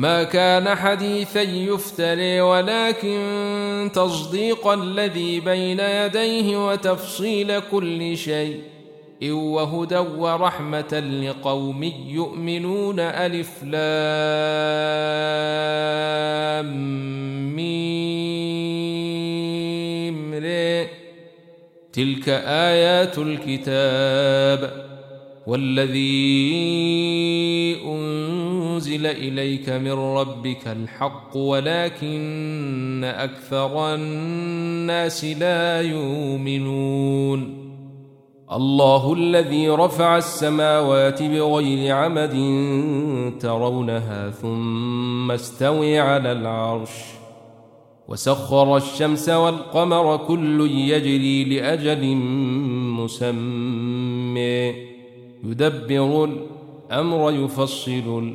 ما كان حديثا يفتري ولكن تصديق الذي بين يديه وتفصيل كل شيء. وهدى ورحمة لقوم يؤمنون ألف لام ميم تلك آيات الكتاب والذي أنزل إليك من ربك الحق ولكن أكثر الناس لا يؤمنون. الله الذي رفع السماوات بغير عمد ترونها ثم استوي على العرش وسخر الشمس والقمر كل يجري لأجل مسمى. يدبر الأمر يفصل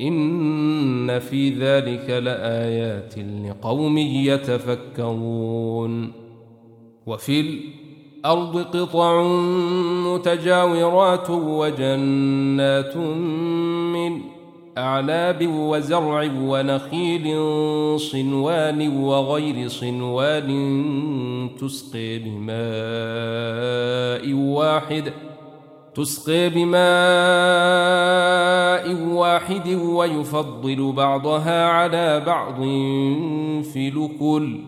إن في ذلك لآيات لقوم يتفكرون. وفي الأرض قطع متجاورات وجنات من أعناب وزرع ونخيل صنوان وغير صنوان تسقي بماء واحد تسقي بماء واحد ويفضل بعضها على بعض في لكل.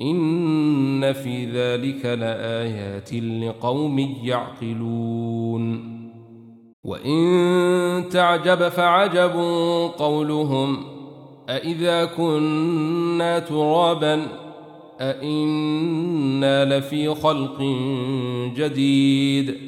إن في ذلك لآيات لقوم يعقلون. وإن تعجب فعجب قولهم. أإذا كنا ترابا. أإنا لفي خلق جديد.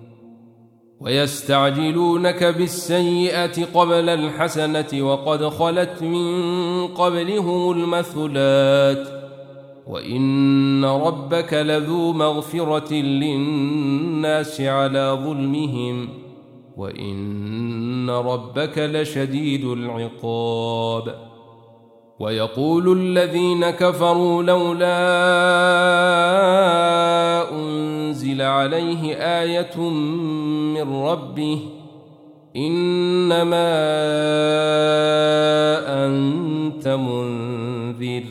ويستعجلونك بالسيئة قبل الحسنة وقد خلت من قبلهم المثلات وإن ربك لذو مغفرة للناس على ظلمهم وإن ربك لشديد العقاب ويقول الذين كفروا لولا عليه آية من ربه إنما أنت منذر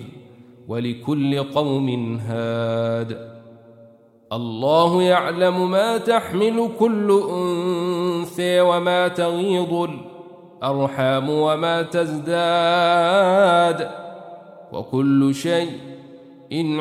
ولكل قوم هاد الله يعلم ما تحمل كل أنثى وما تغيض الأرحام وما تزداد وكل شيء إن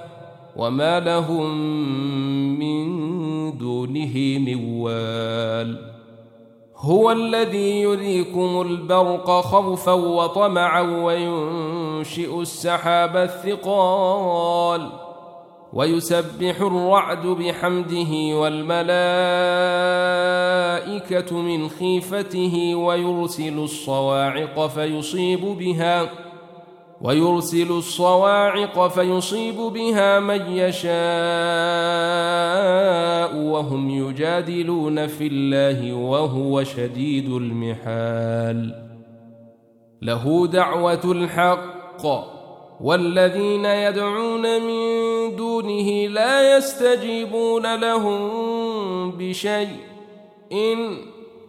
وما لهم من دونه من وال هو الذي يريكم البرق خوفا وطمعا وينشئ السحاب الثقال ويسبح الرعد بحمده والملائكة الملائكة من خيفته ويرسل الصواعق فيصيب بها ويرسل الصواعق فيصيب بها من يشاء وهم يجادلون في الله وهو شديد المحال. له دعوة الحق والذين يدعون من دونه لا يستجيبون لهم بشيء. إن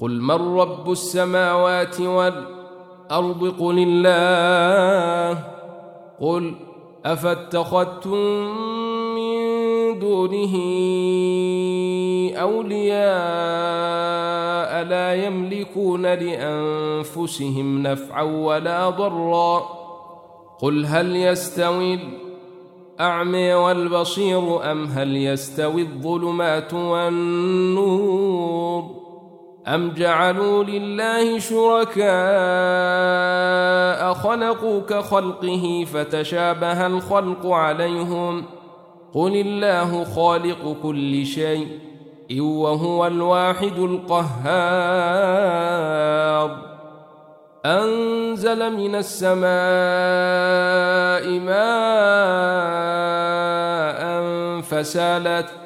قل من رب السماوات والأرض قل الله قل أفاتخذتم من دونه أولياء لا يملكون لأنفسهم نفعا ولا ضرا قل هل يستوي الأعمى والبصير أم هل يستوي الظلمات والنور أم جعلوا لله شركاء خلقوا كخلقه فتشابه الخلق عليهم قل الله خالق كل شيء وهو الواحد القهار أنزل من السماء ماء فسالت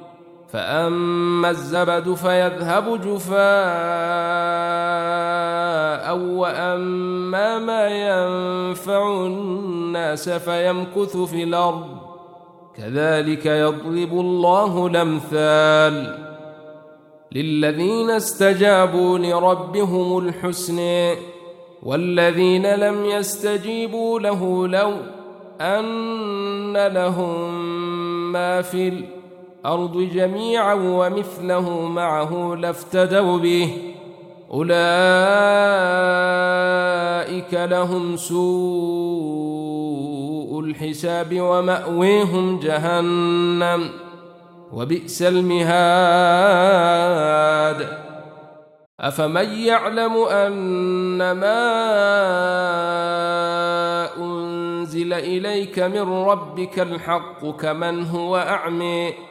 فأما الزبد فيذهب جفاء وأما ما ينفع الناس فيمكث في الأرض كذلك يضرب الله الأمثال للذين استجابوا لربهم الحسن والذين لم يستجيبوا له لو أن لهم ما في الأرض جميعا ومثله معه لافتدوا به. أولئك لهم سوء الحساب ومأويهم جهنم. وبئس المهاد. أفمن يعلم أن ما أنزل إليك من ربك الحق كمن هو أعمي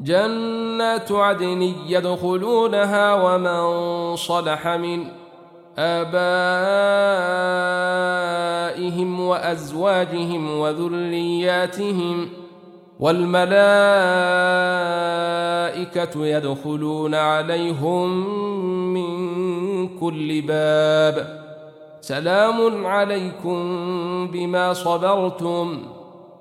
جنات عدن يدخلونها ومن صلح من آبائهم وأزواجهم وذرياتهم والملائكة يدخلون عليهم من كل باب. سلام عليكم بما صبرتم.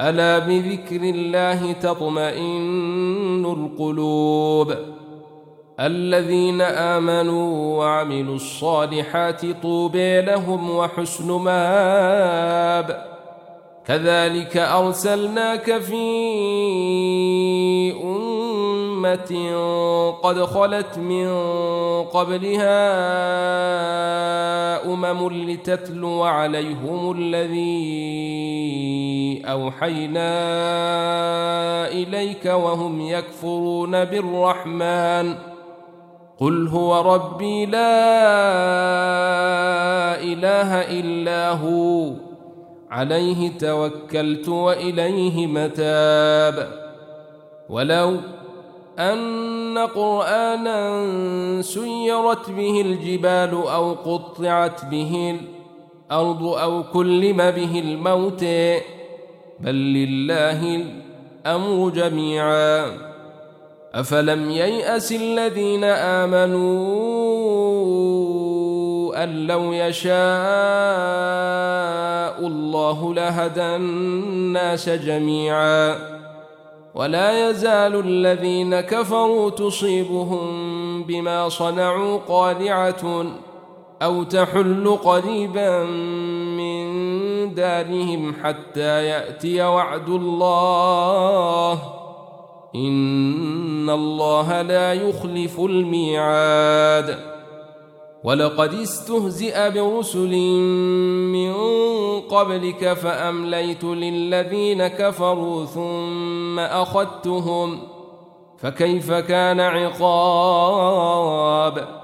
ألا بذكر الله تطمئن القلوب؟ الذين آمنوا وعملوا الصالحات طوبى لهم وحسن مآب. كذلك أرسلناك في أمة قد خلت من قبلها أمم لتتلو عليهم الذي أوحينا إليك وهم يكفرون بالرحمن. قل هو ربي لا إله إلا هو. عليه توكلت وإليه متاب. ولو أن قرآنا سيرت به الجبال أو قطعت به الأرض أو كلم به الموت بل لله الأمر جميعا. أفلم ييأس الذين آمنوا أن لو يشاء الله لهدى الناس جميعا. ولا يزال الذين كفروا تصيبهم بما صنعوا قارعه أو تحل قريبا من دارهم حتى يأتي وعد الله. إن الله لا يخلف الميعاد. ولقد استهزئ برسل من قبلك فأمليت للذين كفروا ثم أخذتهم. فكيف كان عقاب؟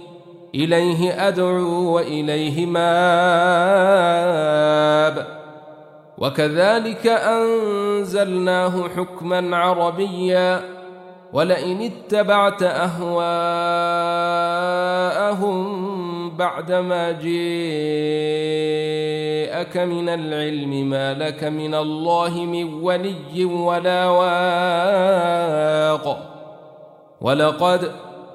إليه أدعو وإليه مآب. وكذلك أنزلناه حكما عربيا. ولئن اتبعت أهواءهم بعدما جاءك من العلم ما لك من الله من ولي ولا واق. ولقد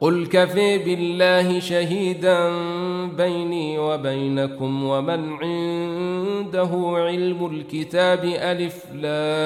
قل كفي بالله شهيدا بيني وبينكم ومن عنده علم الكتاب ألف لامر